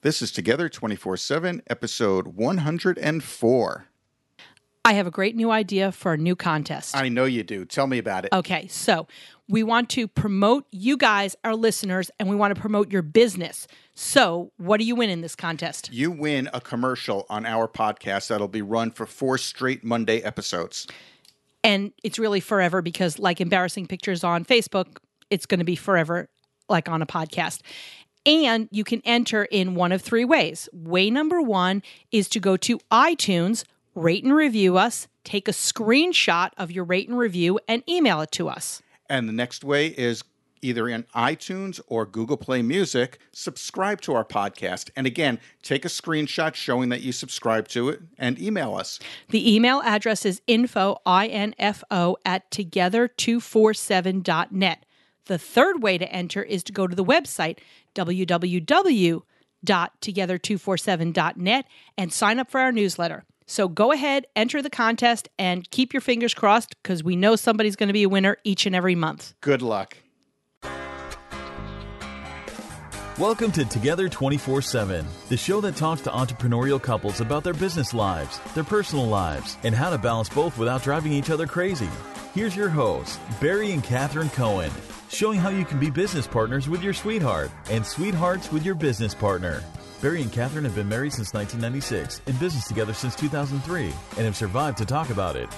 This is Together 24 7, episode 104. I have a great new idea for a new contest. I know you do. Tell me about it. Okay, so we want to promote you guys, our listeners, and we want to promote your business. So, what do you win in this contest? You win a commercial on our podcast that'll be run for four straight Monday episodes. And it's really forever because, like embarrassing pictures on Facebook, it's going to be forever, like on a podcast. And you can enter in one of three ways. Way number one is to go to iTunes, rate and review us, take a screenshot of your rate and review, and email it to us. And the next way is either in iTunes or Google Play Music, subscribe to our podcast. And again, take a screenshot showing that you subscribe to it and email us. The email address is info, I-N-F-O, at together247.net. The third way to enter is to go to the website, www.together247.net, and sign up for our newsletter. So go ahead, enter the contest, and keep your fingers crossed because we know somebody's going to be a winner each and every month. Good luck. Welcome to Together 24 7, the show that talks to entrepreneurial couples about their business lives, their personal lives, and how to balance both without driving each other crazy. Here's your hosts, Barry and Catherine Cohen, showing how you can be business partners with your sweetheart and sweethearts with your business partner. Barry and Catherine have been married since 1996, in business together since 2003, and have survived to talk about it.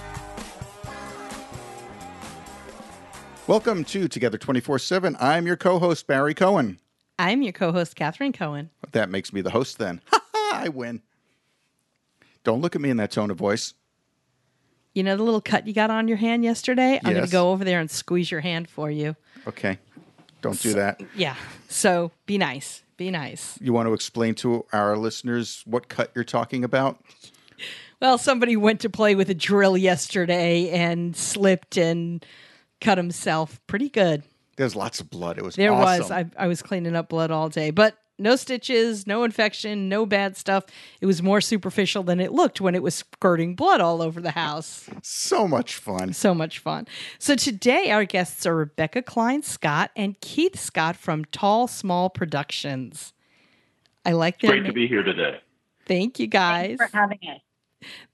Welcome to Together 24 7. I'm your co host, Barry Cohen. I'm your co host, Catherine Cohen. That makes me the host then. Ha ha, I win. Don't look at me in that tone of voice. You know the little cut you got on your hand yesterday? I'm going Yes. to go over there and squeeze your hand for you. Okay. Don't do that. Yeah. So be nice. Be nice. You want to explain to our listeners what cut you're talking about? Well, somebody went to play with a drill yesterday and slipped and cut himself pretty good. There's lots of blood. It was There was. I, I was cleaning up blood all day, but no stitches, no infection, no bad stuff. It was more superficial than it looked when it was squirting blood all over the house. so much fun. So much fun. So today, our guests are Rebecca Klein Scott and Keith Scott from Tall Small Productions. I like their Great to be here today. Thank you guys. for having us.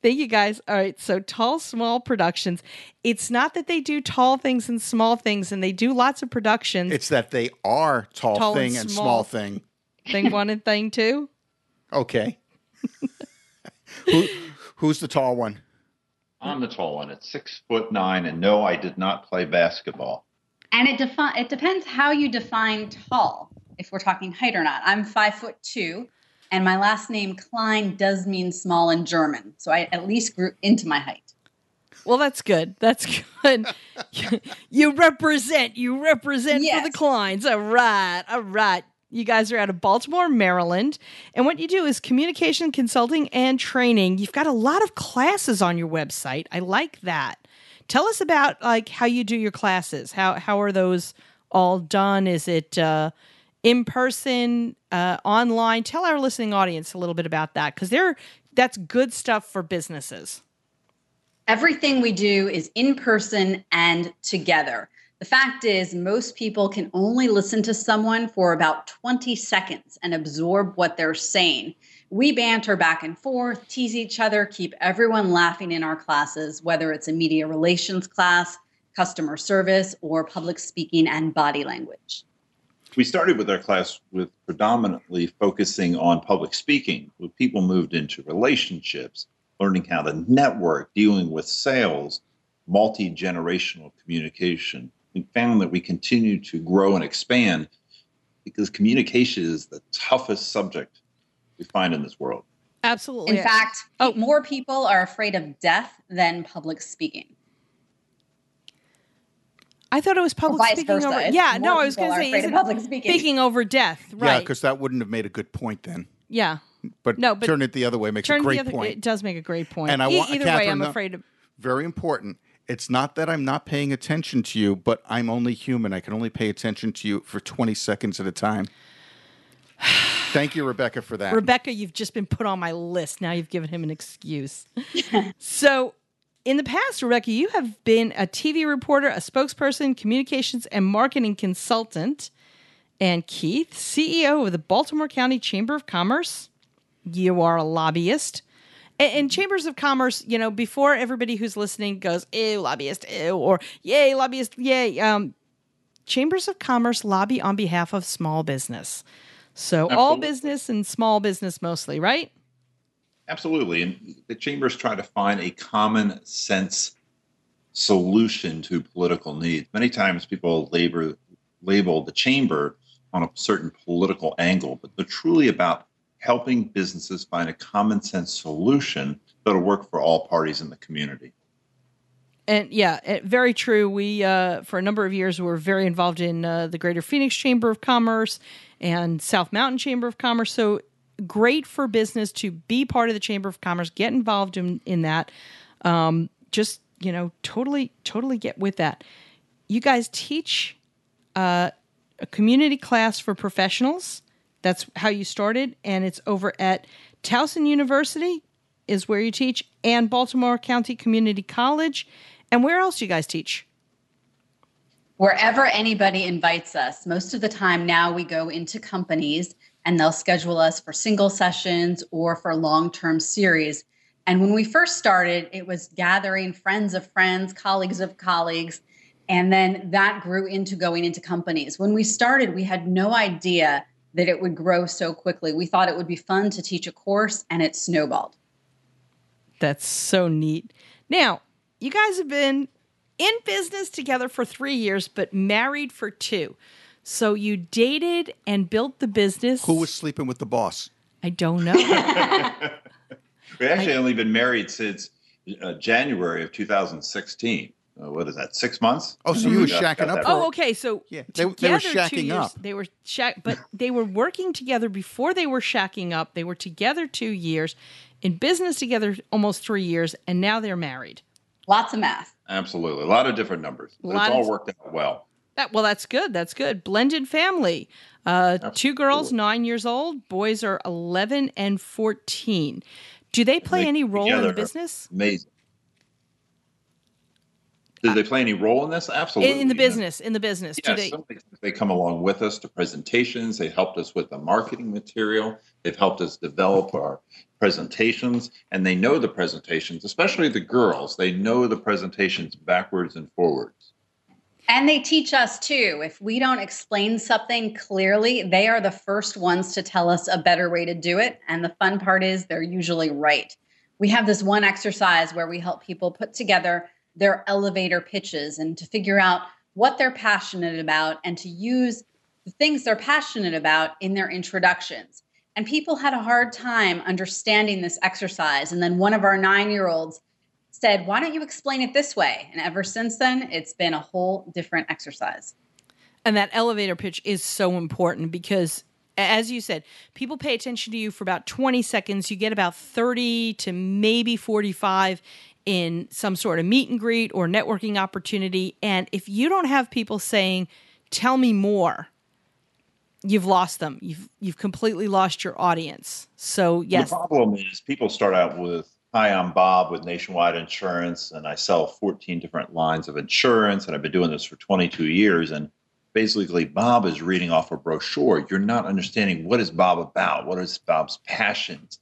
Thank you guys. All right. So, Tall Small Productions. It's not that they do tall things and small things, and they do lots of productions. It's that they are tall, Tall thing and small. small thing. Thing one and thing two. Okay. Who, who's the tall one? I'm the tall one It's six foot nine, and no, I did not play basketball. And it defi- it depends how you define tall, if we're talking height or not. I'm five foot two, and my last name Klein does mean small in German, so I at least grew into my height. Well, that's good. That's good. you represent. You represent for the Kleins. All right. All right. You guys are out of Baltimore, Maryland. And what you do is communication consulting and training. You've got a lot of classes on your website. I like that. Tell us about like how you do your classes. How how are those all done? Is it uh, in person, uh, online? Tell our listening audience a little bit about that because they're that's good stuff for businesses. Everything we do is in person and together. The fact is, most people can only listen to someone for about 20 seconds and absorb what they're saying. We banter back and forth, tease each other, keep everyone laughing in our classes, whether it's a media relations class, customer service, or public speaking and body language. We started with our class with predominantly focusing on public speaking. When people moved into relationships, learning how to network, dealing with sales, multi generational communication. We found that we continue to grow and expand because communication is the toughest subject we find in this world. Absolutely. In fact, Oh. more people are afraid of death than public speaking. I thought it was public vice speaking versa. over. It's Yeah, no, I was going to say afraid of isn't public speaking. speaking over death, right? Yeah, because that wouldn't have made a good point then. Yeah, But, No, but turn it the other way makes turn a great other. point. It does make a great point. And I E- want- either way, I'm afraid of. Very important. It's not that I'm not paying attention to you, but I'm only human. I can only pay attention to you for 20 seconds at a time. Thank you, Rebecca, for that. Rebecca, you've just been put on my list. Now you've given him an excuse. so, in the past, Rebecca, you have been a TV reporter, a spokesperson, communications and marketing consultant, And Keith, CEO of the Baltimore County Chamber of Commerce. You are a lobbyist. And, and chambers of commerce, you know, before everybody who's listening goes, ew, lobbyist, ew, or yay, lobbyist, yay. Um, chambers of commerce lobby on behalf of small business. So all business and small business mostly, right? Absolutely. And the chambers try to find a common sense solution to political needs. Many times people labor, label the chamber on a certain political angle, but they're truly about helping businesses find a common sense solution that'll work for all parties in the community. And yeah, eh, very true. We, uh, for a number of years, were very involved in uh, the Greater Phoenix Chamber of Commerce and South Mountain Chamber of Commerce. So great for business to be part of the Chamber of Commerce, get involved in, in that. Um, just, you know, totally, totally get with that. You guys teach uh, a community class for professionals. That's how you started. And it's over at Towson University, is where you teach, and Baltimore County Community College. And where else do you guys teach? Wherever anybody invites us, most of the time now we go into companies and they'll schedule us for single sessions or for long term series. And when we first started, it was gathering friends of friends, colleagues of colleagues. And then that grew into going into companies. When we started, we had no idea that it would grow so quickly. We thought it would be fun to teach a course, and it snowballed. That's so neat. Now, you guys have been in business together for three years, but married for two. So you dated and built the business. Who was sleeping with the boss? I don't know. We've actually only been married since uh, January of 2016. Uh, what is that? Six months? Oh, so you were shacking up oh, okay. So Yeah, they- they were shacking years- up. They were shack, but they were working together before they were shacking up. They were together two years, in business together almost three years, and now they're married. Lots of math. Absolutely. A lot of different numbers. But Lot it's all of- worked out well. That well, that's good. That's good. Blended family. Uh, two girls, nine years old. Boys are eleven and fourteen. Do they play They any role in the business? Amazing. Did they play any role in this? Absolutely. in the business, in the business. Do Yes, they? some they come along with us to presentations. They helped us with the marketing material. They've helped us develop our presentations, and they know the presentations, especially the girls. They know the presentations backwards and forwards. And they teach us too. If we don't explain something clearly, they are the first ones to tell us a better way to do it. And the fun part is they're usually right. We have this one exercise where we help people put together their elevator pitches and to figure out what they're passionate about and to use the things they're passionate about in their introductions. And people had a hard time understanding this exercise. And then one of our nine year olds said, Why don't you explain it this way? And ever since then, it's been a whole different exercise. And that elevator pitch is so important because, as you said, people pay attention to you for about 20 seconds. You get about 30 to maybe 45 in some sort of meet and greet or networking opportunity. And if you don't have people saying, Tell me more, you've lost them. You've you've completely lost your audience. So yes, The problem is people start out with, Hi, I'm Bob with Nationwide Insurance, and I sell 14 different lines of insurance, and I've been doing this for 22 years. And basically, Bob is reading off a brochure. You're not understanding what is Bob about? What is Bob's passions?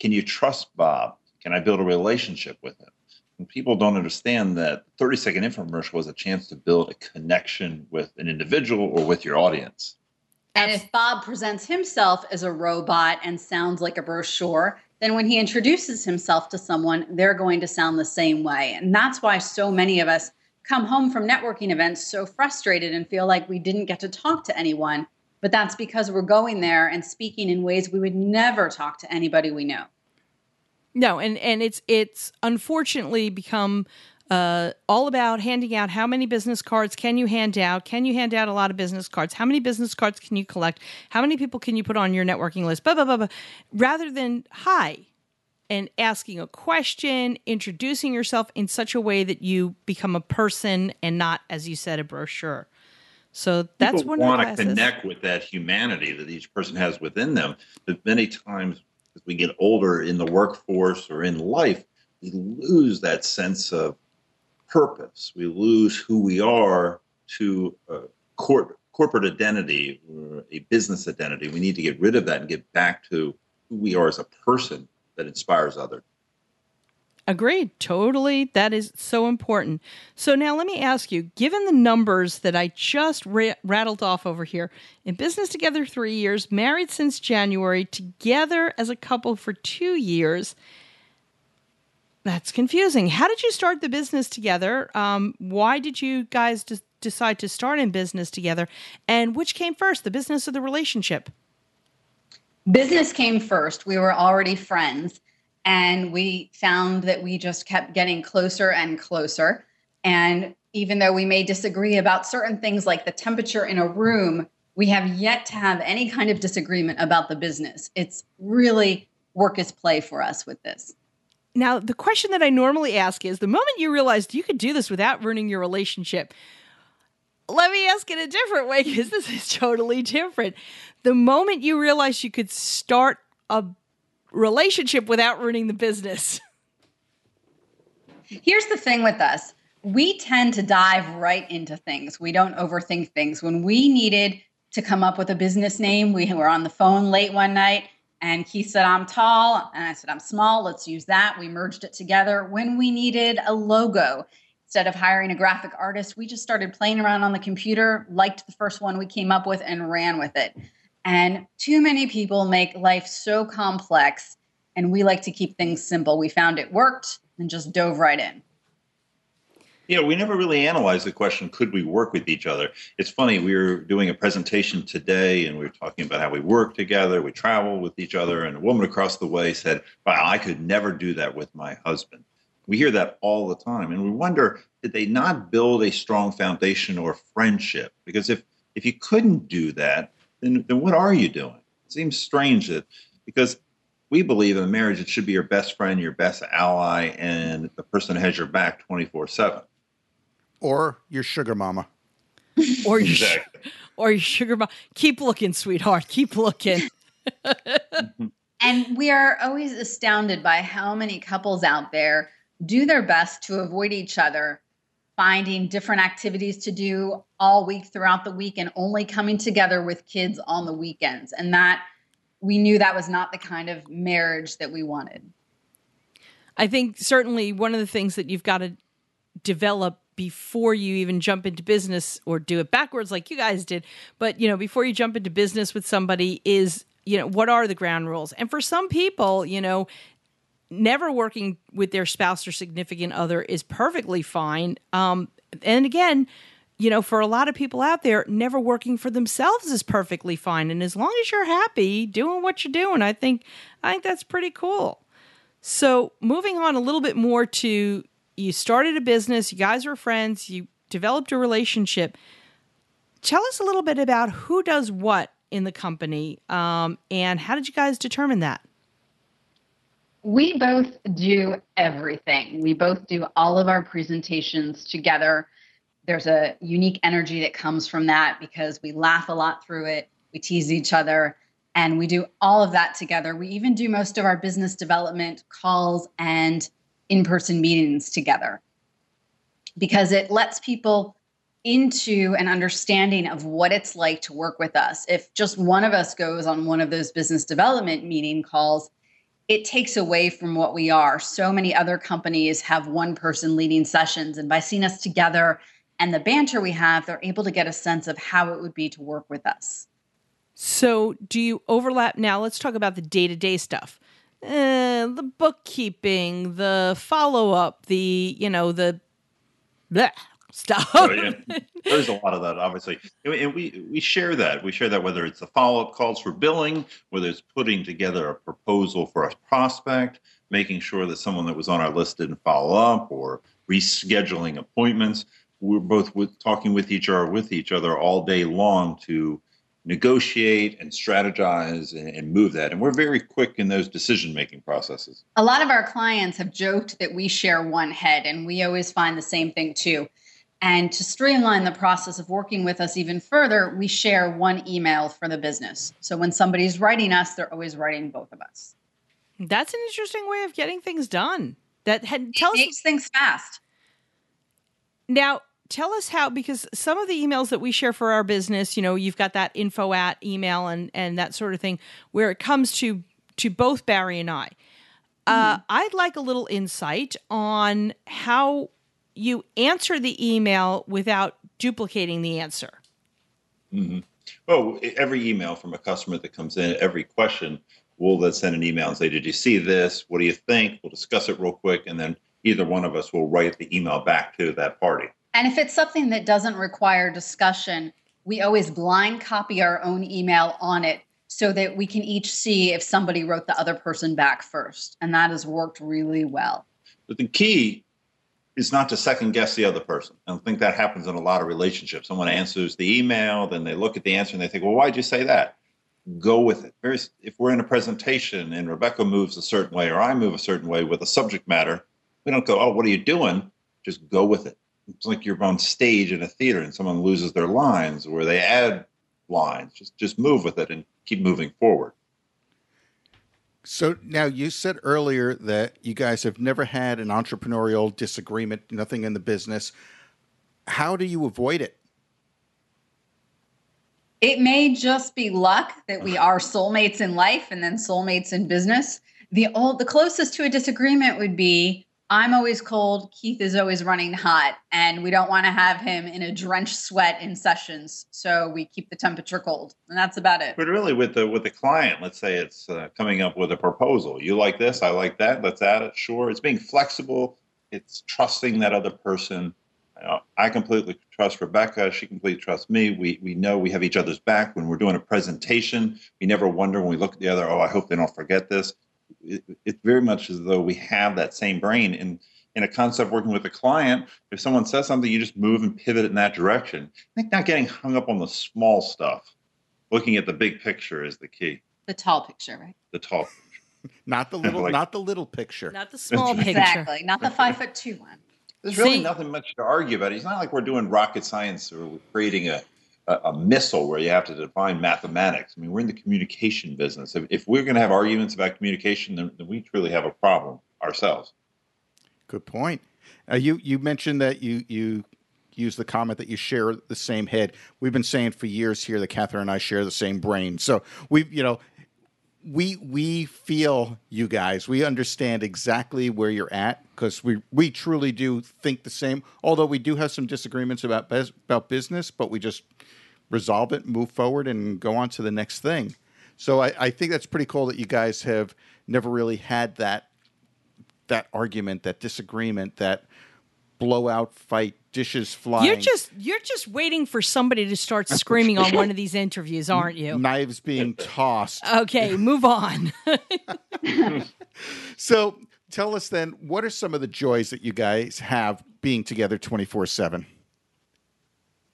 Can you trust Bob? Can I build a relationship with him? People don't understand that 30 second infomercial was a chance to build a connection with an individual or with your audience. And if Bob presents himself as a robot and sounds like a brochure, then when he introduces himself to someone, they're going to sound the same way. And that's why so many of us come home from networking events so frustrated and feel like we didn't get to talk to anyone. But that's because we're going there and speaking in ways we would never talk to anybody we know. No, and and it's it's unfortunately become uh, all about handing out how many business cards can you hand out? Can you hand out a lot of business cards? How many business cards can you collect? How many people can you put on your networking list? Blah blah blah blah. Rather than hi, and asking a question, introducing yourself in such a way that you become a person and not, as you said, a brochure. So that's people one of the want to connect with that humanity that each person has within them. But many times, as we get older in the workforce or in life, we lose that sense of purpose. We lose who we are to uh, court corporate identity or a business identity. We need to get rid of that and get back to who we are as a person that inspires others. Agreed. Totally. That is so important. So now let me ask you given the numbers that I just ra- rattled off over here, in business together three years, married since January, together as a couple for two years, that's confusing. How did you start the business together? Um, why did you guys decide to start in business together? And which came first, the business or the relationship? Business came first. We were already friends. And we found that we just kept getting closer and closer. And even though we may disagree about certain things like the temperature in a room, we have yet to have any kind of disagreement about the business. It's really work is play for us with this. Now, the question that I normally ask is the moment you realized you could do this without ruining your relationship, let me ask it a different way because this is totally different. The moment you realized you could start a relationship without ruining the business. Here's the thing with us we tend to dive right into things. We don't overthink things. When we needed to come up with a business name, we were on the phone late one night and Keith said, I'm tall. And I said, I'm small. Let's use that. We merged it together. When we needed a logo, instead of hiring a graphic artist, we just started playing around on the computer, liked the first one we came up with, and ran with it. And too many people make life so complex, and we like to keep things simple. We found it worked and just dove right in. Yeah, we never really analyzed the question could we work with each other? It's funny, we were doing a presentation today and we were talking about how we work together, we travel with each other, and a woman across the way said, Wow, I could never do that with my husband. We hear that all the time, and we wonder did they not build a strong foundation or friendship? Because if if you couldn't do that, then, then what are you doing? It seems strange that because we believe in marriage, it should be your best friend, your best ally, and the person that has your back 24 7. Or your sugar mama. or your, exactly. or your sugar mama. Keep looking, sweetheart. Keep looking. Mm-hmm. and we are always astounded by how many couples out there do their best to avoid each other finding different activities to do all week throughout the week and only coming together with kids on the weekends. And that we knew that was not the kind of marriage that we wanted. I think certainly one of the things that you've got to develop before you even jump into business or do it backwards like you guys did, but you know, before you jump into business with somebody is you know what are the ground rules and for some people you know never working with their spouse or significant other is perfectly fine. Um, and again, you know, for a lot of people out there, never working for themselves is perfectly fine. And as long as you're happy doing what you're doing, I think I think that's pretty cool. So moving on a little bit more to you started a business, you guys were friends, you developed a relationship. Tell us a little bit about who does what in the company, um, and how did you guys determine that? We both do everything. We both do all of our presentations together. There's a unique energy that comes from that because we laugh a lot through it, we tease each other, and we do all of that together. We even do most of our business development calls and in person meetings together because it lets people into an understanding of what it's like to work with us. If just one of us goes on one of those business development meeting calls, it takes away from what we are. So many other companies have one person leading sessions, and by seeing us together and the banter we have, they're able to get a sense of how it would be to work with us. So, do you overlap? Now, let's talk about the day to day stuff. Uh, the bookkeeping, the follow up, the, you know, the bleh, stuff. Oh, yeah. There's a lot of that, obviously, and we we share that. We share that whether it's the follow up calls for billing, whether it's putting together a proposal for a prospect, making sure that someone that was on our list didn't follow up, or rescheduling appointments. We're both with, talking with each other with each other all day long to negotiate and strategize and, and, move that. And we're very quick in those decision making processes. A lot of our clients have joked that we share one head, and we always find the same thing too. And to streamline the process of working with us even further, we share one email for the business. So when somebody's writing us, they're always writing both of us. That's an interesting way of getting things done. That had, tell it us makes things fast. Now, tell us how because some of the emails that we share for our business, you know, you've got that info at email and and that sort of thing where it comes to to both Barry and I. Uh, I'd like a little insight on how you answer the email without duplicating the answer. Mm-hmm. Well, every email from a customer that comes in, every question, we'll then send an email and say, Did you see this? What do you think? We'll discuss it real quick. And then either one of us will write the email back to that party. And if it's something that doesn't require discussion, we always blind copy our own email on it so that we can each see if somebody wrote the other person back first. And that has worked really well. But the key is not to second guess the other person. I think that happens in a lot of relationships. Someone answers the email, then they look at the answer and they think, well, why'd you say that? Go with it. Very, if we're in a presentation and Rebecca moves a certain way or I move a certain way with a subject matter, we don't go, oh, what are you doing? Just go with it. It's like you're on stage in a theater and someone loses their lines or they add lines. Just just move with it and keep moving forward. So now you said earlier that you guys have never had an entrepreneurial disagreement, nothing in the business. How do you avoid it? It may just be luck that we are soulmates in life and then soulmates in business. The old, the closest to a disagreement would be I'm always cold, Keith is always running hot, and we don't want to have him in a drenched sweat in sessions, so we keep the temperature cold, and that's about it. But really, with the with the client, let's say it's uh, coming up with a proposal. You like this, I like that. Let's add it. Sure, it's being flexible. It's trusting that other person. You know, I completely trust Rebecca. She completely trusts me. We we know we have each other's back when we're doing a presentation. We never wonder when we look at the other. Oh, I hope they don't forget this. It, it's very much as though we have that same brain. And in a concept working with a client, if someone says something, you just move and pivot in that direction. I think not getting hung up on the small stuff. Looking at the big picture is the key. The tall picture, right? The tall picture. Not the little, Like- not the little picture. Not the small picture. Exactly, not the five foot two one. There's really See- nothing much to argue about. It's not like we're doing rocket science or we're creating a, a, a missile where you have to define mathematics. I mean, we're in the communication business. If, if we're going to have arguments about communication, then, then we truly have a problem ourselves. Good point. Uh, you you mentioned that you you use the comment that you share the same head. We've been saying for years here that Catherine and I share the same brain. So we you know we we feel you guys. We understand exactly where you're at because we we truly do think the same. Although we do have some disagreements about about business, but we just resolve it, move forward, and go on to the next thing. So I, I think that's pretty cool that you guys have never really had that that argument, that disagreement, that blowout fight, dishes flying. You're just you're just waiting for somebody to start screaming on one of these interviews, aren't you? knives being tossed. Okay, move on. So tell us then, what are some of the joys that you guys have being together 24 7?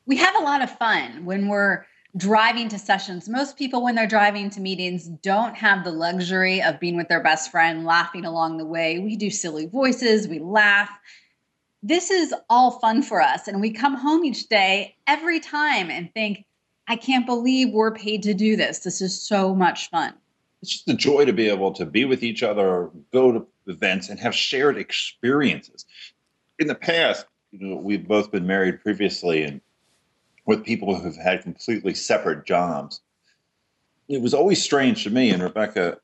We have a lot of fun when we're driving to sessions. Most people, when they're driving to meetings, don't have the luxury of being with their best friend, laughing along the way. We do silly voices, we laugh. This is all fun for us. And we come home each day, every time, and think, I can't believe we're paid to do this. This is so much fun. It's just a joy to be able to be with each other, go to events, and have shared experiences. In the past, you know, we've both been married previously, and with people who've had completely separate jobs. It was always strange to me, and Rebecca,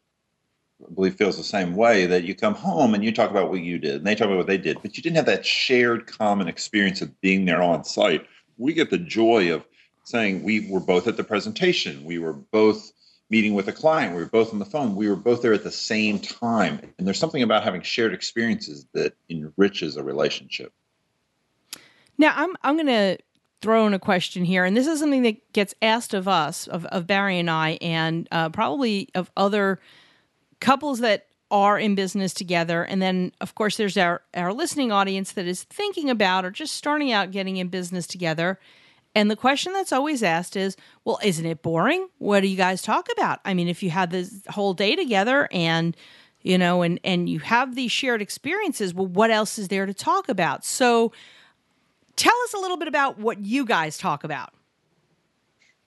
I believe, feels the same way that you come home and you talk about what you did, and they talk about what they did, but you didn't have that shared common experience of being there on site. We get the joy of saying we were both at the presentation, we were both meeting with a client, we were both on the phone, we were both there at the same time. And there's something about having shared experiences that enriches a relationship. Now I'm I'm going to throw in a question here, and this is something that gets asked of us, of, of Barry and I, and uh, probably of other couples that are in business together. And then, of course, there's our our listening audience that is thinking about or just starting out getting in business together. And the question that's always asked is, well, isn't it boring? What do you guys talk about? I mean, if you had this whole day together and you know, and and you have these shared experiences, well, what else is there to talk about? So tell us a little bit about what you guys talk about.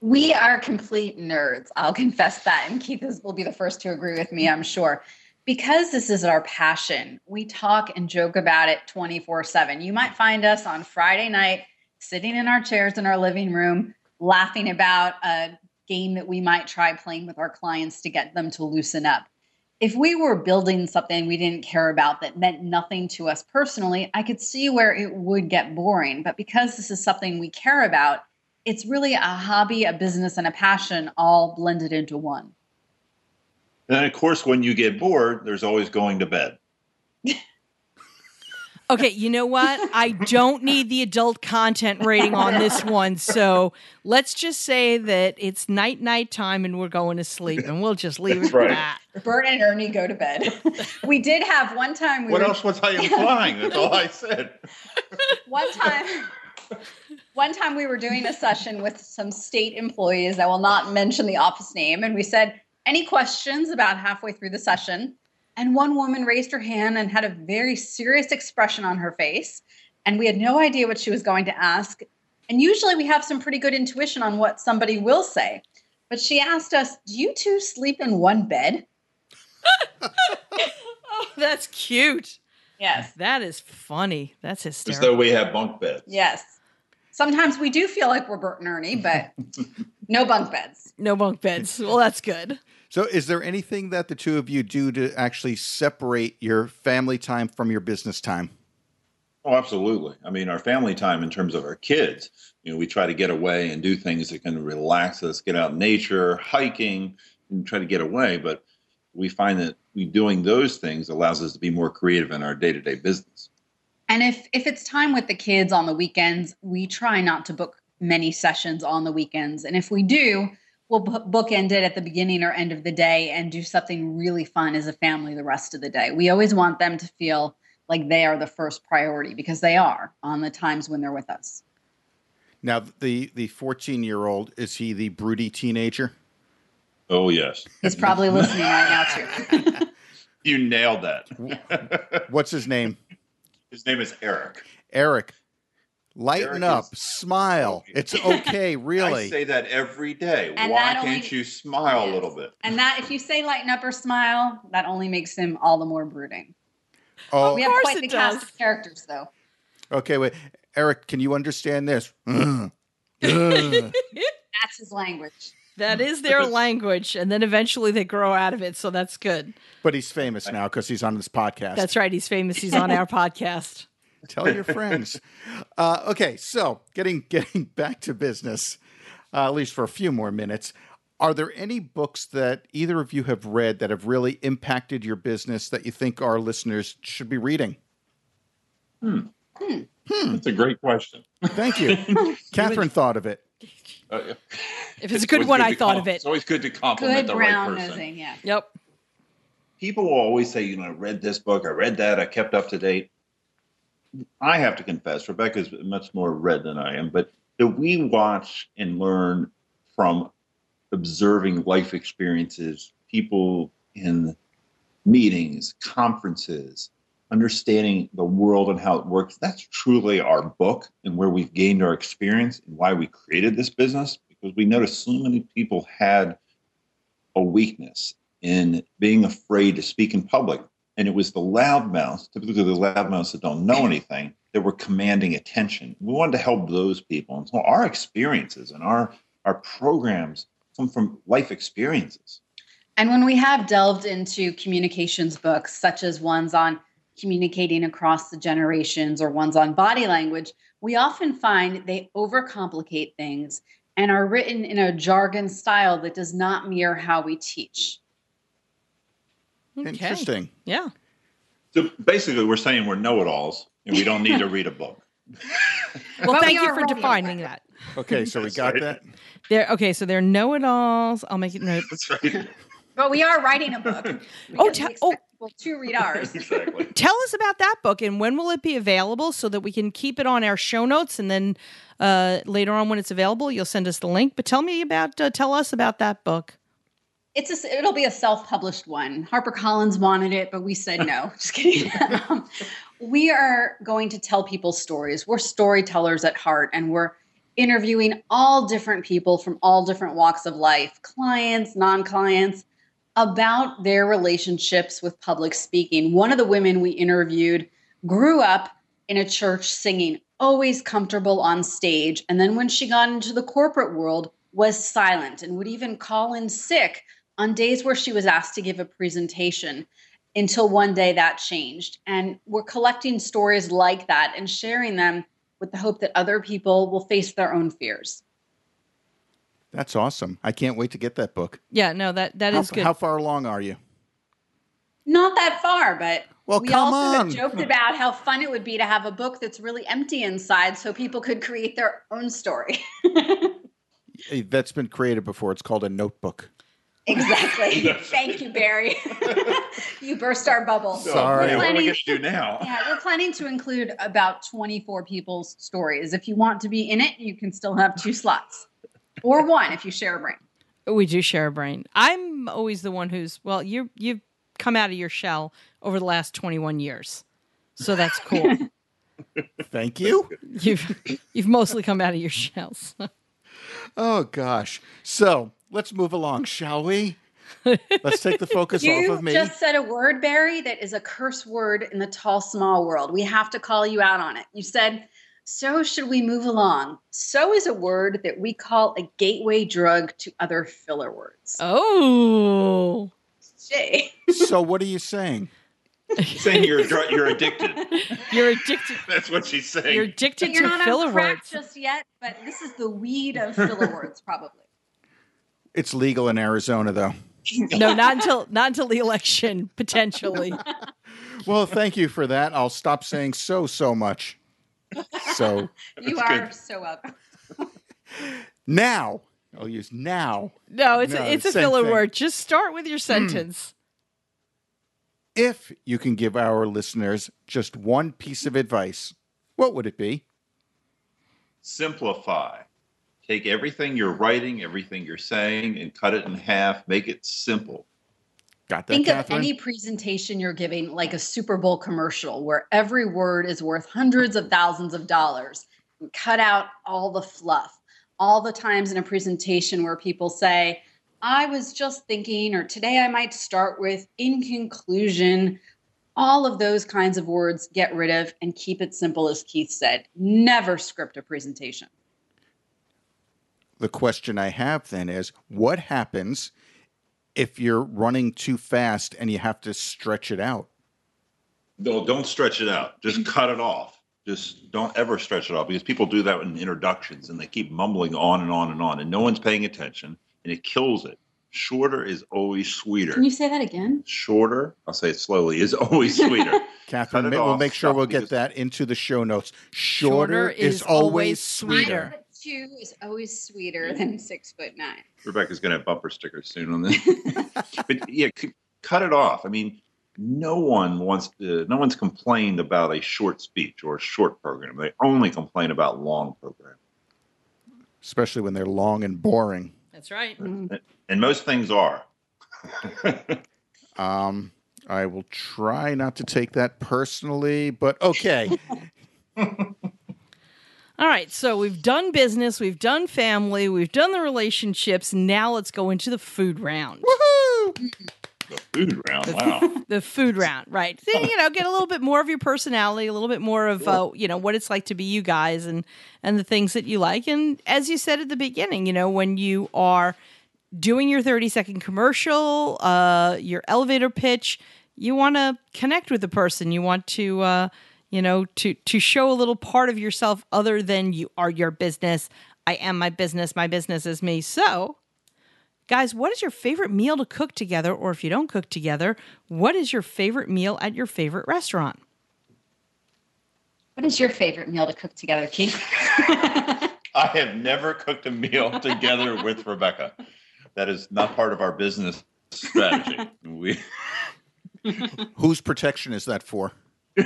We are complete nerds. I'll confess that. And Keith is, will be the first to agree with me, I'm sure. Because this is our passion, we talk and joke about it 24 7. You might find us on Friday night sitting in our chairs in our living room, laughing about a game that we might try playing with our clients to get them to loosen up. If we were building something we didn't care about that meant nothing to us personally, I could see where it would get boring. But because this is something we care about, it's really a hobby, a business, and a passion all blended into one. And of course, when you get bored, there's always going to bed. Okay, you know what? I don't need the adult content rating on this one. So let's just say that it's night night time and we're going to sleep and we'll just leave it Right. at that. Bert and Ernie go to bed. we did have one time we What were else was I implying? That's all I said. one time one time we were doing a session with some state employees i will not mention the office name and we said any questions about halfway through the session and one woman raised her hand and had a very serious expression on her face and we had no idea what she was going to ask and usually we have some pretty good intuition on what somebody will say but she asked us do you two sleep in one bed Oh, that's cute. yes That is funny. That's hysterical. As though we have bunk beds. yes sometimes we do feel like we're bert and ernie but no bunk beds no bunk beds. Well, that's good. So, is there anything that the two of you do to actually separate your family time from your business time? Oh, absolutely. I mean, our family time in terms of our kids, you know, we try to get away and do things that can relax us, get out in nature, hiking, and try to get away. But we find that we doing those things allows us to be more creative in our day to day business. And if if it's time with the kids on the weekends, we try not to book many sessions on the weekends. And if we do, we'll bookend it at the beginning or end of the day and do something really fun as a family the rest of the day. We always want them to feel like they are the first priority because they are on the times when they're with us. Now, the the fourteen year old is he the broody teenager? Oh, yes. He's probably listening right now too. You nailed that. What's his name? His name is Eric. Eric. Lighten Eric up, is- smile. It's okay, really. I say that every day. And Why that can't you smile a little bit? And that if you say lighten up or smile, that only makes him all the more brooding. Oh, We have course quite it the cast of characters though. okay. Wait, Eric, can you understand this? Ugh. Ugh. That's his language. That is their language, and then eventually they grow out of it. So that's good. but he's famous now because he's on this podcast. That's right. He's famous. He's on our podcast. Tell your friends. Uh, okay, so getting getting back to business, uh, at least for a few more minutes. Are there any books that either of you have read that have really impacted your business that you think our listeners should be reading? Hmm. That's a great question. Thank you. Catherine thought of it. Uh, If it's a good one, good I thought com- of it. It's always good to compliment Good the right person. nosing, yeah. Yep. people will always say, you know, I read this book, I read that, I kept up to date. I have to confess, Rebecca's much more read than I am, but that we watch and learn from observing life experiences, people in meetings, conferences, understanding the world and how it works. That's truly our book and where we've gained our experience and why we created this business because we noticed so many people had a weakness in being afraid to speak in public. And it was the loudmouths, typically the loudmouths that don't know anything, that were commanding attention. We wanted to help those people. And so our experiences and our our programs come from life experiences. And when we have delved into communications books, such as ones on communicating across the generations or ones on body language, we often find they overcomplicate things and are written in a jargon style that does not mirror how we teach. Okay. Interesting. Yeah. So basically we're saying we're know-it-alls and we don't need to read a book. Well, thank we you for writing defining it. that. Okay, so we got right. that. They're okay. So they're know-it-alls. I'll make it note. That's right. But we are writing a book. Oh, because te- we oh. people to read ours. exactly. Tell us about that book and when will it be available so that we can keep it on our show notes and then uh, later on when it's available you'll send us the link. But tell me about uh, tell us about that book. It's a, it'll be a self-published one. HarperCollins wanted it, but we said no. Just kidding. um, we are going to tell people stories. We're storytellers at heart, and we're interviewing all different people from all different walks of life, clients, non-clients, about their relationships with public speaking. One of the women we interviewed grew up in a church singing always comfortable on stage. And then when she got into the corporate world, was silent and would even call in sick on days where she was asked to give a presentation until one day that changed. And we're collecting stories like that and sharing them with the hope that other people will face their own fears. That's awesome. I can't wait to get that book. Yeah, no, that that how, is good. how far along are you? Not that far, but Well, we come also on. joked about how fun it would be to have a book that's really empty inside so people could create their own story. Eh, That's been created before. It's called a notebook. Exactly. Thank you, Barry. you burst our bubble. Sorry. Oh, man, what are we Planning- going to do now? Yeah, we're planning to include about 24 people's stories. If you want to be in it, you can still have two slots or one if you share a brain. We do share a brain. I'm always the one who's well, you you've come out of your shell over the last 21 years. So that's cool. Thank you. you've you've mostly come out of your shells. Oh gosh. So let's move along, shall we? Let's take the focus off of me. You just said a word, Barry, that is a curse word in the tall, small world. We have to call you out on it. You said, So should we move along? So is a word that we call a gateway drug to other filler words. Oh. Jay. so what are you saying? saying you're dr- you're addicted. You're addicted That's what she's saying. you're addicted You're to not filler on crack words. just yet, but this is the weed of filler words, probably. It's legal in Arizona, though. No, not until not until the election, potentially. Well, thank you for that. I'll stop saying so so much. So You are good. so welcome. now I'll use now. No, it's No, a, it's a filler thing. word. Just start with your hmm. sentence. If you can give our listeners just one piece of advice, what would it be? Simplify. Take everything you're writing, everything you're saying, and cut it in half. Make it simple. Got that, Think of any presentation you're giving like a Super Bowl commercial where every word is worth hundreds of thousands of dollars. And cut out all the fluff. All the times in a presentation where people say, I was just thinking, or today I might start with, in conclusion, all of those kinds of words get rid of and keep it simple, as Keith said. Never script a presentation. The question I have then is what happens if you're running too fast and you have to stretch it out? No, don't stretch it out. Just cut it off. Just don't ever stretch it off because people do that in introductions and they keep mumbling on and on and on, and no one's paying attention, and it kills it. Shorter is always sweeter. Can you say that again? Shorter, I'll say it slowly, is always sweeter. Catherine, Cut it we'll off. make sure we'll get that into the show notes. Shorter, Shorter is, is always always sweeter. sweeter. Two is always sweeter than six foot nine. Rebecca's going to have bumper stickers soon on this. but yeah, c- cut it off. I mean, no one wants to, no one's complained about a short speech or a short program. They only complain about long programs. Especially when they're long and boring. That's right. And most things are. Um, I will try not to take that personally, but okay. All right, so we've done business, we've done family, we've done the relationships. Now let's go into the food round. Woohoo! The food round. Wow. The food round, right? So, you know, get a little bit more of your personality, a little bit more of uh, you know what it's like to be you guys, and and the things that you like. And as you said at the beginning, you know, when you are doing your thirty second commercial, uh, your elevator pitch, you want to connect with the person. You want to. Uh, you know, to to show a little part of yourself other than you are your business. I am my business. My business is me. So, guys, what is your favorite meal to cook together? Or if you don't cook together, what is your favorite meal at your favorite restaurant? What is your favorite meal to cook together, Keith? I have never cooked a meal together with Rebecca. That is not part of our business strategy. We Whose protection is that for?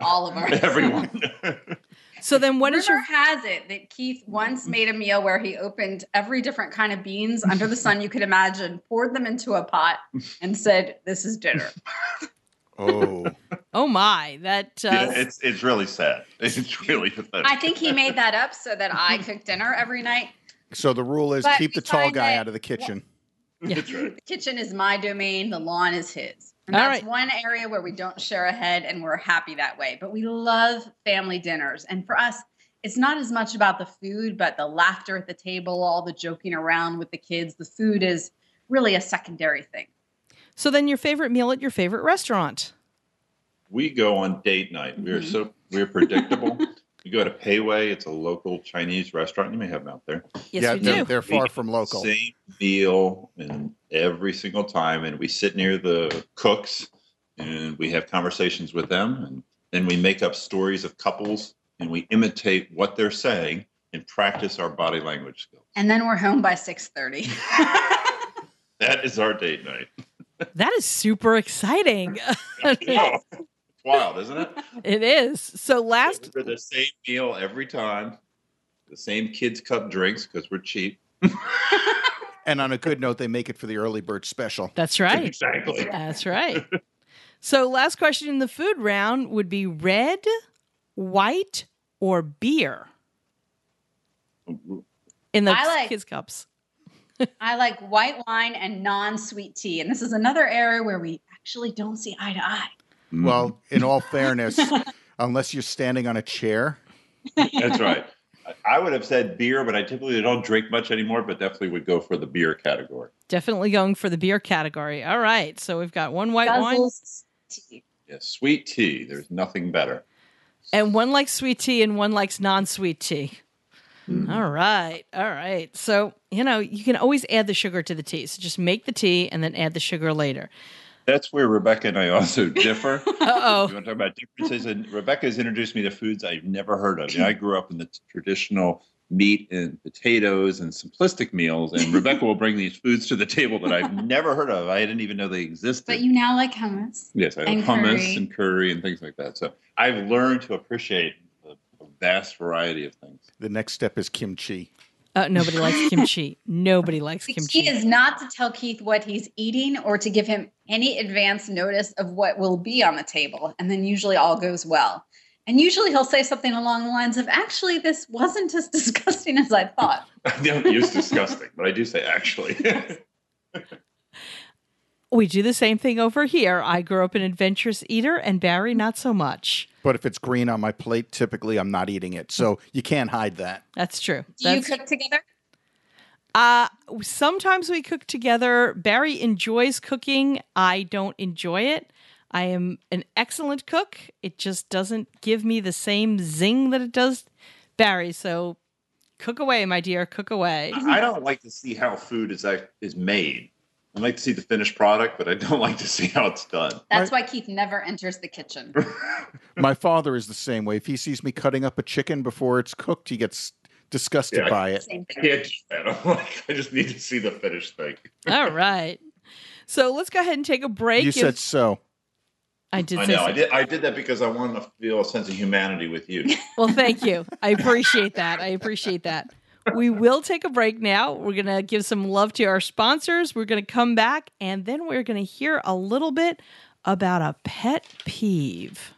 All of our everyone. So then, what Rumor is your has it that Keith once made a meal where he opened every different kind of beans under the sun you could imagine, poured them into a pot, and said, "This is dinner." Oh, oh my that uh, Yeah, it's it's really sad. It's really pathetic. I think he made that up so that I cook dinner every night. so the rule is But keep the tall guy that- out of the kitchen. That's right. The kitchen is my domain. The lawn is his. And All that's right. one area where we don't share a head and we're happy that way. But we love family dinners. And for us, it's not as much about the food, but the laughter at the table, all the joking around with the kids. The food is really a secondary thing. So then your favorite meal at your favorite restaurant. We go on date night. We're Mhm. so we're predictable. we go to Pei Wei. It's a local Chinese restaurant. You may have them out there. Yes, yeah, we they're, do. they're far get from local. Same meal and every single time, and we sit near the cooks and we have conversations with them, and then we make up stories of couples and we imitate what they're saying and practice our body language skills. And then we're home by 6:30. That is our date night. That is super exciting. it's wild, isn't it? it is. So last For the same meal every time, the same kids' cup drinks because we're cheap. And on a good note, they make it for the early bird special. That's right. Exactly. That's right. So last question in the food round would be red, white, or beer in the I like- kids cups. I like white wine and non-sweet tea. And this is another area where we actually don't see eye to eye. Mm-hmm. Well, in all fairness, unless you're standing on a chair, That's right. I- I would have said beer, but I typically don't drink much anymore, but definitely would go for the beer category. Definitely going for the beer category. All right. So we've got one white wine Guzzles tea. Yeah, sweet tea. There's nothing better. and one likes sweet tea and one likes non-sweet tea. Mm-hmm. All right. All right. So, you know, you can always add the sugar to the tea. So just make the tea and then add the sugar later. That's where Rebecca and I also differ. You Uh-oh. want to talk about differences? And Rebecca has introduced me to foods I've never heard of. You know, I grew up in the traditional meat and potatoes and simplistic meals, and Rebecca will bring these foods to the table that I've never heard of. I didn't even know they existed. But you now like hummus. Yes, I And have hummus curry. and curry and things like that. So I've learned to appreciate a, a vast variety of things. the next step is kimchi. Uh, nobody likes kimchi. Nobody likes The kimchi. key is not to tell Keith what he's eating or to give him any advance notice of what will be on the table. And then usually all goes well. And usually he'll say something along the lines of, actually, this wasn't as disgusting as I thought. I don't use disgusting, but I do say actually. We do the same thing over here. I grew up an adventurous eater, and Barry not so much. But if it's green on my plate, typically I'm not eating it. So you can't hide that. That's true. Do you cook together? uh, sometimes we cook together. Barry enjoys cooking. I don't enjoy it. I am an excellent cook. It just doesn't give me the same zing that it does Barry. So cook away, my dear. Cook away. I don't like to see how food is is made. I like to see the finished product, but I don't like to see how it's done. That's why Keith never enters the kitchen. My father is the same way. If he sees me cutting up a chicken before it's cooked, he gets disgusted Yeah. by it. Same I thing. can't do that. I'm like, I just need to see the finished thing. All right. So let's go ahead and take a break. You If- said so. I did I know. so. I did. I did that because I wanted to feel a sense of humanity with you. Well, thank you. I appreciate that. I appreciate that. We will take a break now. We're going to give some love to our sponsors. We're going to come back and then we're going to hear a little bit about a pet peeve.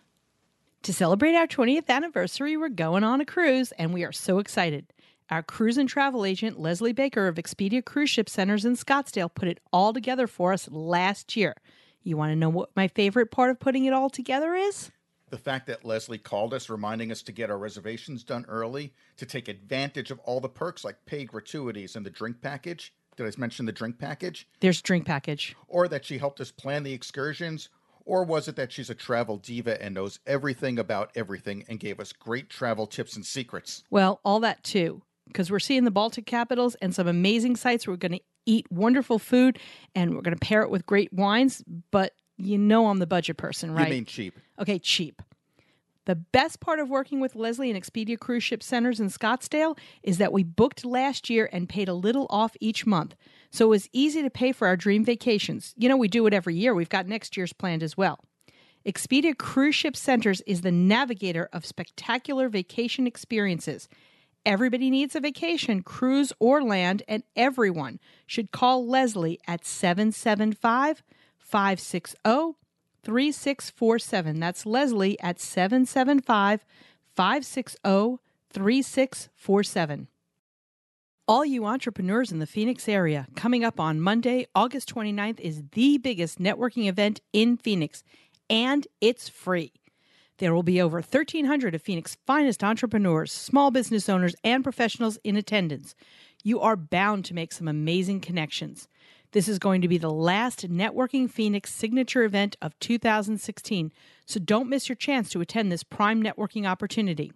To celebrate our 20th anniversary, we're going on a cruise and we are so excited. Our cruise and travel agent, Leslie Baker of Expedia Cruise Ship Centers in Scottsdale, put it all together for us last year. You want to know what my favorite part of putting it all together is? The fact that Leslie called us, reminding us to get our reservations done early, to take advantage of all the perks like paid gratuities and the drink package. Did I mention the drink package? There's drink package. Or that she helped us plan the excursions? Or was it that she's a travel diva and knows everything about everything and gave us great travel tips and secrets? Well, all that too, because we're seeing the Baltic capitals and some amazing sites. We're going to eat wonderful food and we're going to pair it with great wines. But you know, I'm the budget person, right? You mean cheap. Okay, cheap. The best part of working with Leslie and Expedia Cruise Ship Centers in Scottsdale is that we booked last year and paid a little off each month. So it was easy to pay for our dream vacations. You know, we do it every year. We've got next year's planned as well. Expedia Cruise Ship Centers is the navigator of spectacular vacation experiences. Everybody needs a vacation, cruise or land, and everyone should call Leslie at 775 560 3647. That's Leslie at 775 560 3647. All you entrepreneurs in the Phoenix area, coming up on Monday, August 29th, is the biggest networking event in Phoenix, and it's free. There will be over 1,300 of Phoenix's finest entrepreneurs, small business owners, and professionals in attendance. You are bound to make some amazing connections. This is going to be the last Networking Phoenix signature event of 2016, so don't miss your chance to attend this prime networking opportunity.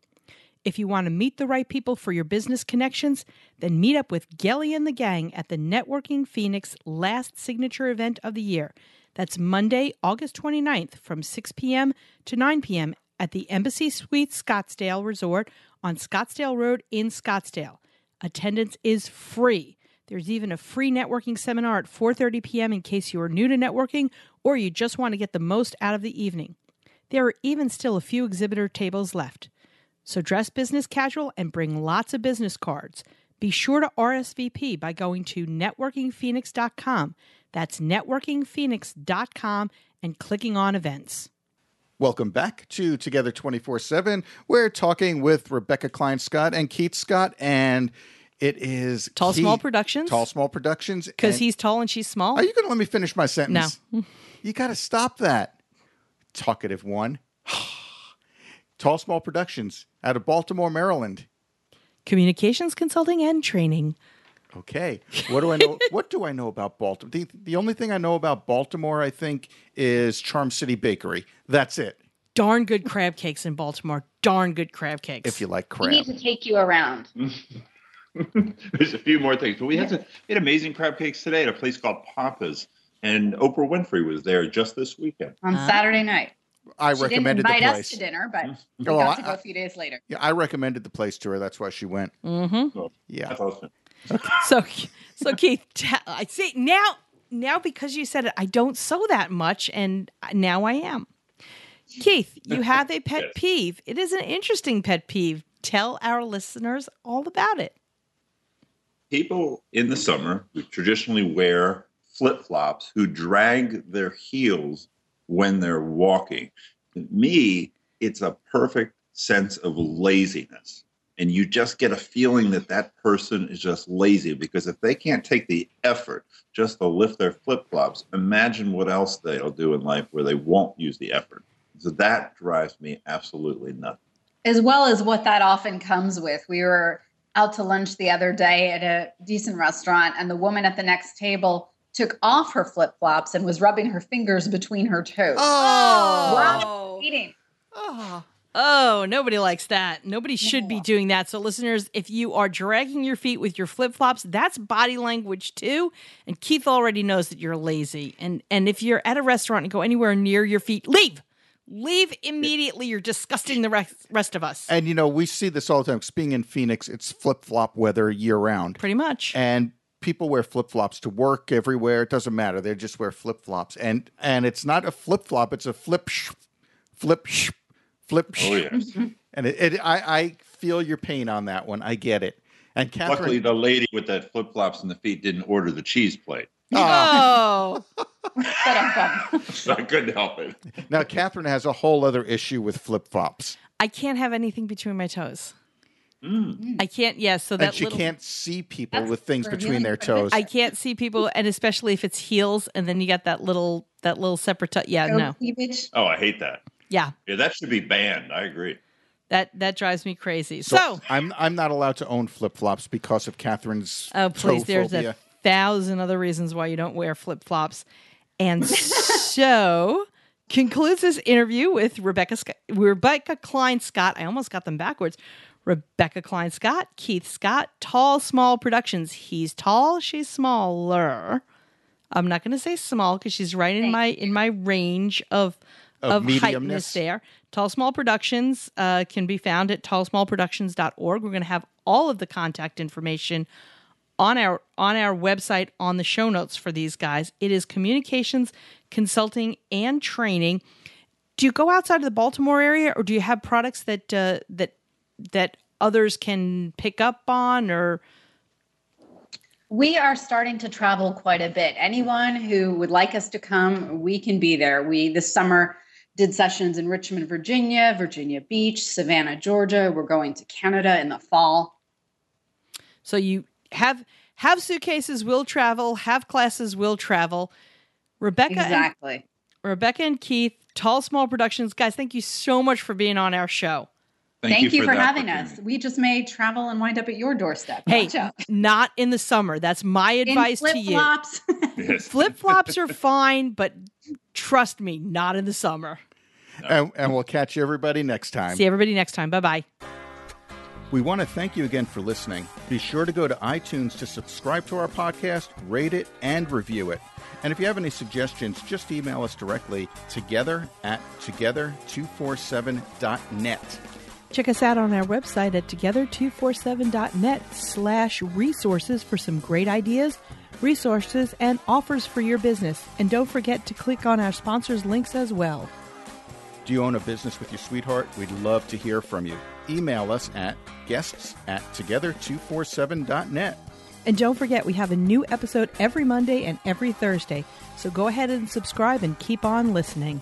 If you want to meet the right people for your business connections, then meet up with Gelly and the gang at the Networking Phoenix last signature event of the year. That's Monday, August 29th from 6 p.m. to 9 p.m. at the Embassy Suites Scottsdale Resort on Scottsdale Road in Scottsdale. Attendance is free. There's even a free networking seminar at 4:30 p.m. in case you are new to networking or you just want to get the most out of the evening. There are even still a few exhibitor tables left. So dress business casual and bring lots of business cards. Be sure to RSVP by going to networkingphoenix.com. That's networkingphoenix.com and clicking on events. Welcome back to Together 24 7. We're talking with Rebecca Klein Scott and Keith Scott, and it is Tall Keith- Small Productions? Tall Small Productions. Because and- he's tall and she's small. Are you going to let me finish my sentence? No. you got to stop that. Talkative one. Tall Small Productions out of Baltimore, Maryland. Communications consulting and training. Okay. What do I know? what do I know about Baltimore? The, the only thing I know about Baltimore, I think, is Charm City Bakery. That's it. Darn good crab cakes in Baltimore. Darn good crab cakes. If you like crab, We need to take you around. There's a few more things, but we had some we had amazing crab cakes today at a place called Papa's, and Oprah Winfrey was there just this weekend. on Ah. Saturday night. I She didn't recommended the invite us place. to dinner, but we Oh, got to I- go a few days later. Yeah, I recommended the place to her. That's why she went. mm-hmm. So Yeah. that's awesome. So, so Keith, t- I see now. Now, because you said it, I don't sew that much, and now I am. Keith, you have a pet Yes. peeve. It is an interesting pet peeve. Tell our listeners all about it. People in the summer who traditionally wear flip flops who drag their heels when they're walking. Me, it's a perfect sense of laziness. And you just get a feeling that that person is just lazy because if they can't take the effort just to lift their flip flops, imagine what else they'll do in life where they won't use the effort. So that drives me absolutely nuts. as well as what that often comes with. We were out to lunch the other day at a decent restaurant, and the woman at the next table took off her flip flops and was rubbing her fingers between her toes. Oh. oh, Eating. oh, oh, nobody likes that. Nobody should be doing that. So, listeners, if you are dragging your feet with your flip flops, that's body language too. And Keith already knows that you're lazy. And and if you're at a restaurant and go anywhere near your feet, leave. Leave immediately. You're disgusting the rest, rest of us. And you know, we see this all the time. 'cause being in Phoenix, it's flip flop weather year round. Pretty much. And people wear flip flops to work everywhere. It doesn't matter. They just wear flip flops. And and it's not a flip flop, it's a flip sh- flip sh- flip oh, sh- Oh, yes. And it, it I, I feel your pain on that one. I get it. And Catherine Luckily, the lady with that flip flops in the feet didn't order the cheese plate. Oh, Ba-dum-bum. I couldn't help it. now Catherine has a whole other issue with flip flops. I can't have anything between my toes. Mm. I can't. Yes, so that And she little, can't see people with things between their toes. I can't see people, and especially if it's heels, and then you got that little that little separate. T- yeah, No no, cleavage. Oh, I hate that. yeah, Yeah, that should be banned. I agree. that that drives me crazy. So, I'm I'm not allowed to own flip flops because of Catherine's oh please, toe there's a thousand other reasons why you don't wear flip flops, and so concludes this interview with Rebecca Sc- Rebecca Klein Scott. I almost got them backwards. Rebecca Klein Scott, Keith Scott, Tall Small Productions. He's tall, she's smaller. I'm not going to say small because she's right in my in my range of Of of, heightness there. Tall Small Productions uh, can be found at tallsmallproductions.org. We're going to have all of the contact information on our on our website on the show notes for these guys. It is communications, consulting, and training. Do you go outside of the Baltimore area, or do you have products that uh, that that others can pick up on, or We are starting to travel quite a bit. Anyone who would like us to come, we can be there. We this summer did sessions in Richmond, Virginia, Virginia Beach, Savannah, Georgia. We're going to Canada in the fall. so you have have suitcases will travel, have classes will travel. Rebecca and Exactly. Rebecca and Keith, Tall Small Productions. Guys, thank you so much for being on our show. Thank, you, for, the having us. We just may travel and wind up at your doorstep. Hey, out. not in the summer. That's my advice In to you. flip-flops. Yes. Flip flops are fine, but trust me, not in the summer. And, and we'll catch everybody next time. See everybody next time. Bye bye. We want to thank you again for listening. Be sure to go to iTunes to subscribe to our podcast, rate it, and review it. And if you have any suggestions, just email us directly together at together247.net. Check us out on our website at together247.net slash resources for some great ideas, resources, and offers for your business. And don't forget to click on our sponsors' links as well. Do you own a business with your sweetheart? We'd love to hear from you. Email us at guests at together247.net. And don't forget, we have a new episode every Monday and every Thursday. So go ahead and subscribe and keep on listening.